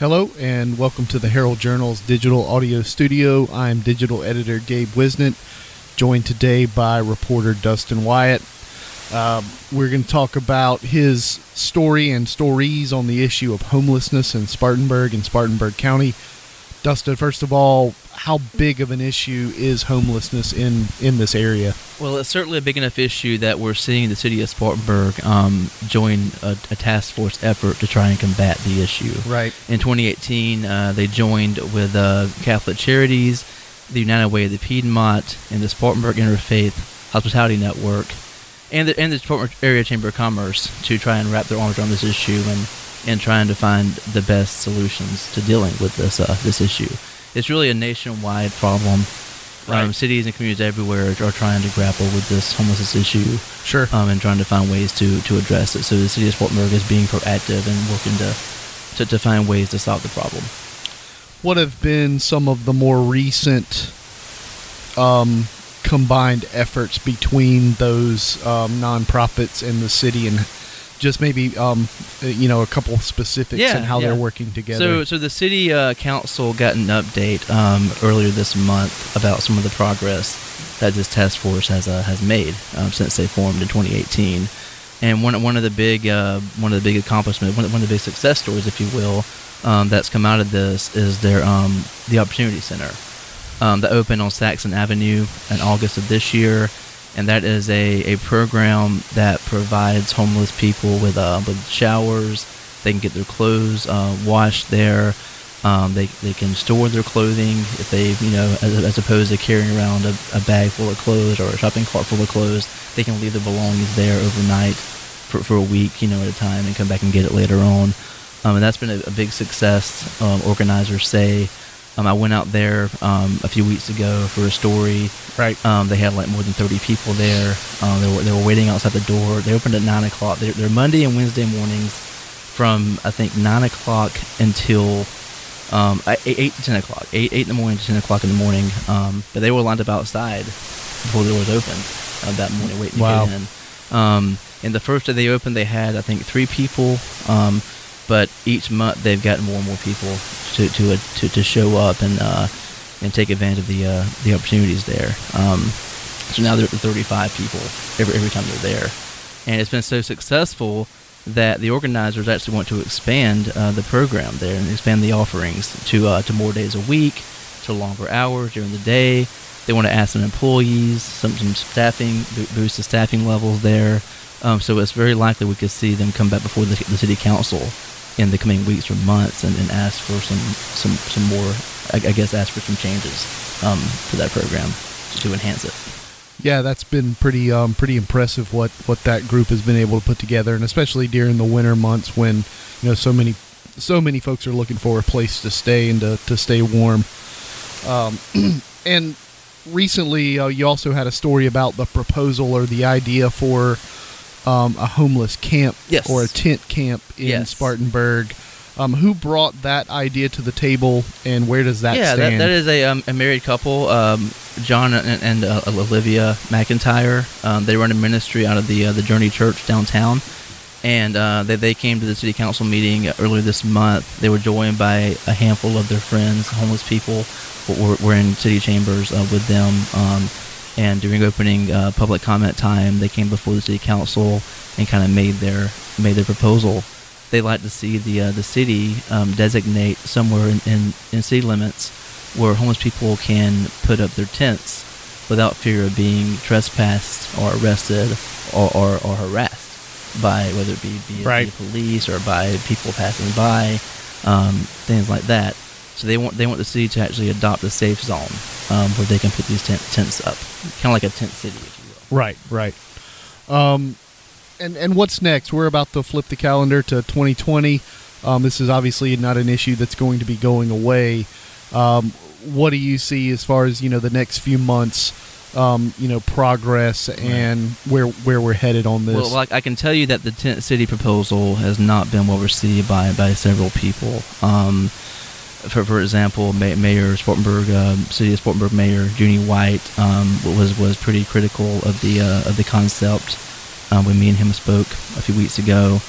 Hello, and welcome to the Herald Journal's digital audio studio. I'm digital editor Gabe Whisnant, joined today by reporter Dustin Wyatt. Um, we're going to talk about his story and stories on the issue of homelessness in Spartanburg and Spartanburg County. Dustin, first of all, how big of an issue is homelessness in, in this area? Well, it's certainly a big enough issue that we're seeing the city of Spartanburg um, join a, a, task force effort to try and combat the issue. Right. In 2018, uh, they joined with uh, Catholic Charities, the United Way of the Piedmont, and the Spartanburg Interfaith Hospitality Network and the, and the Spartanburg Area Chamber of Commerce to try and wrap their arms around this issue and and trying to find the best solutions to dealing with this uh, this issue. It's really a nationwide problem. Right. Um, cities and communities everywhere are trying to grapple with this homelessness issue. Sure. Um, and trying to find ways to, to address it. So the city of Spartanburg is being proactive and working to, to, to find ways to solve the problem. What have been some of the more recent um, combined efforts between those um, nonprofits and the city and just maybe um, you know a couple specifics yeah, and how yeah. they're working together. So, so the city uh, council got an update um, earlier this month about some of the progress that this task force has uh, has made um, since they formed in 2018. And one one of the big uh, one of the big accomplishments, one of, one of the big success stories, if you will, um, that's come out of this is their um, the Opportunity Center um, that opened on Saxon Avenue in August of this year, and that is a, a program that provides homeless people with uh, with showers. They can get their clothes uh, washed there. Um, they, they can store their clothing if they, you know, as, as opposed to carrying around a, a, bag full of clothes or a shopping cart full of clothes, they can leave their belongings there overnight for, for a week, you know, at a time and come back and get it later on. Um, and that's been a, a big success. Um, organizers say um, I went out there um, a few weeks ago for a story. Right. Um, they had like more than 30 people there. Um, they were they were waiting outside the door. They opened at nine o'clock. They're, they're Monday and Wednesday mornings from I think nine o'clock until um, eight, eight to ten o'clock. Eight eight in the morning to ten o'clock in the morning. Um, but they were lined up outside before the doors opened uh, that morning waiting wow. to get in. and the first day they opened, they had I think three people but each month they've gotten more and more people to to uh, to, to show up and uh, and take advantage of the uh, the opportunities there. Um, so now they're at 35 people every every time they're there, and it's been so successful that the organizers actually want to expand uh, the program there and expand the offerings to uh, to more days a week, to longer hours during the day. They want to add some employees, some some staffing, boost the staffing levels there. Um, so it's very likely we could see them come back before the, the city council in the coming weeks or months and, and ask for some some some more I, I guess ask for some changes um, to that program to enhance it. Yeah, that's been pretty um, pretty impressive what, what that group has been able to put together, and especially during the winter months when you know so many so many folks are looking for a place to stay and to, to stay warm. Um, and recently, uh, you also had a story about the proposal or the idea for um, a homeless camp yes. or a tent camp in yes. Spartanburg. Um, who brought that idea to the table, and where does that yeah, stand? that, that is a, um, a married couple, um, John and, and uh, Olivia McIntyre. Um, they run a ministry out of the uh, the Journey Church downtown, and uh, they, they came to the city council meeting earlier this month. They were joined by a handful of their friends, homeless people, were, were in city chambers uh, with them. And during opening uh, public comment time, they came before the city council and kind of made their made their proposal. They like to see the uh, the city um, designate somewhere in, in, in city limits where homeless people can put up their tents without fear of being trespassed or arrested or, or, or harassed by whether it be, be, right. be police or by people passing by, um, things like that. So they want they want the city to actually adopt a safe zone um, where they can put these tent, tents up, kind of like a tent city, if you will. Right, right. Um, and and what's next? We're about to flip the calendar to 2020. Um, this is obviously not an issue that's going to be going away. Um, what do you see as far as you know the next few months? Um, you know, progress and where where we're headed on this. Well, like I can tell you that the tent city proposal has not been well received by by several people. Um, for for example, Mayor Spartanburg, um, City of Spartanburg Mayor Junie White um, was was pretty critical of the uh, of the concept um, when me and him spoke a few weeks ago.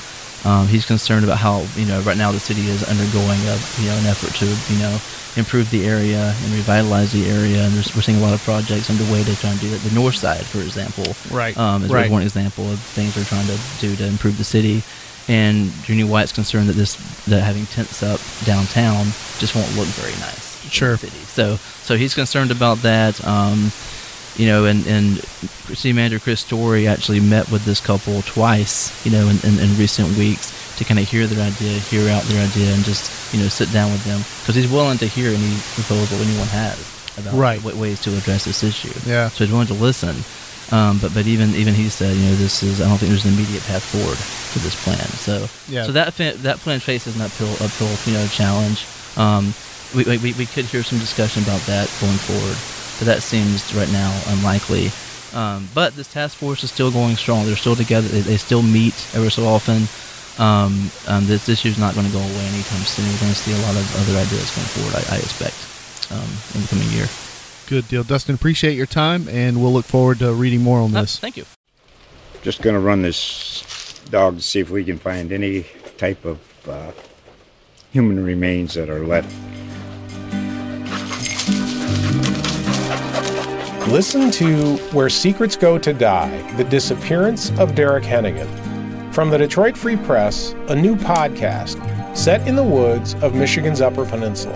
Um, he's concerned about how you know right now the city is undergoing a you know an effort to you know improve the area and revitalize the area, and we're seeing a lot of projects underway to try and do that. The north side, for example, Right. um, is Right. one example of things we're trying to do to improve the city. And Junie White's concerned that this that having tents up downtown just won't look very nice. Sure. city. So so he's concerned about that. Um, you know, and and City Manager Chris Story actually met with this couple twice. You know, in, in, in recent weeks to kind of hear their idea, hear out their idea, and just you know sit down with them because he's willing to hear any proposal anyone has about Right. wa- ways to address this issue. Yeah. So he's willing to listen. Um, but but even even he said, you know, this is I don't think there's an immediate path forward for this plan. So Yeah. so that that plan faces an uphill uphill you know challenge. Um, we, we we could hear some discussion about that going forward, but that seems right now unlikely. Um, but this task force is still going strong. They're still together. They, they still meet ever so often. Um, um, this issue is not going to go away anytime soon. We're going to see a lot of other ideas going forward. I, I expect um, in the coming year. Good deal, Dustin. Appreciate your time, and we'll look forward to reading more on Uh, this. thank you. Just going to run this dog to see if we can find any type of uh, human remains that are left. Listen to Where Secrets Go to Die The Disappearance of Derek Hennigan. From the Detroit Free Press, a new podcast set in the woods of Michigan's Upper Peninsula.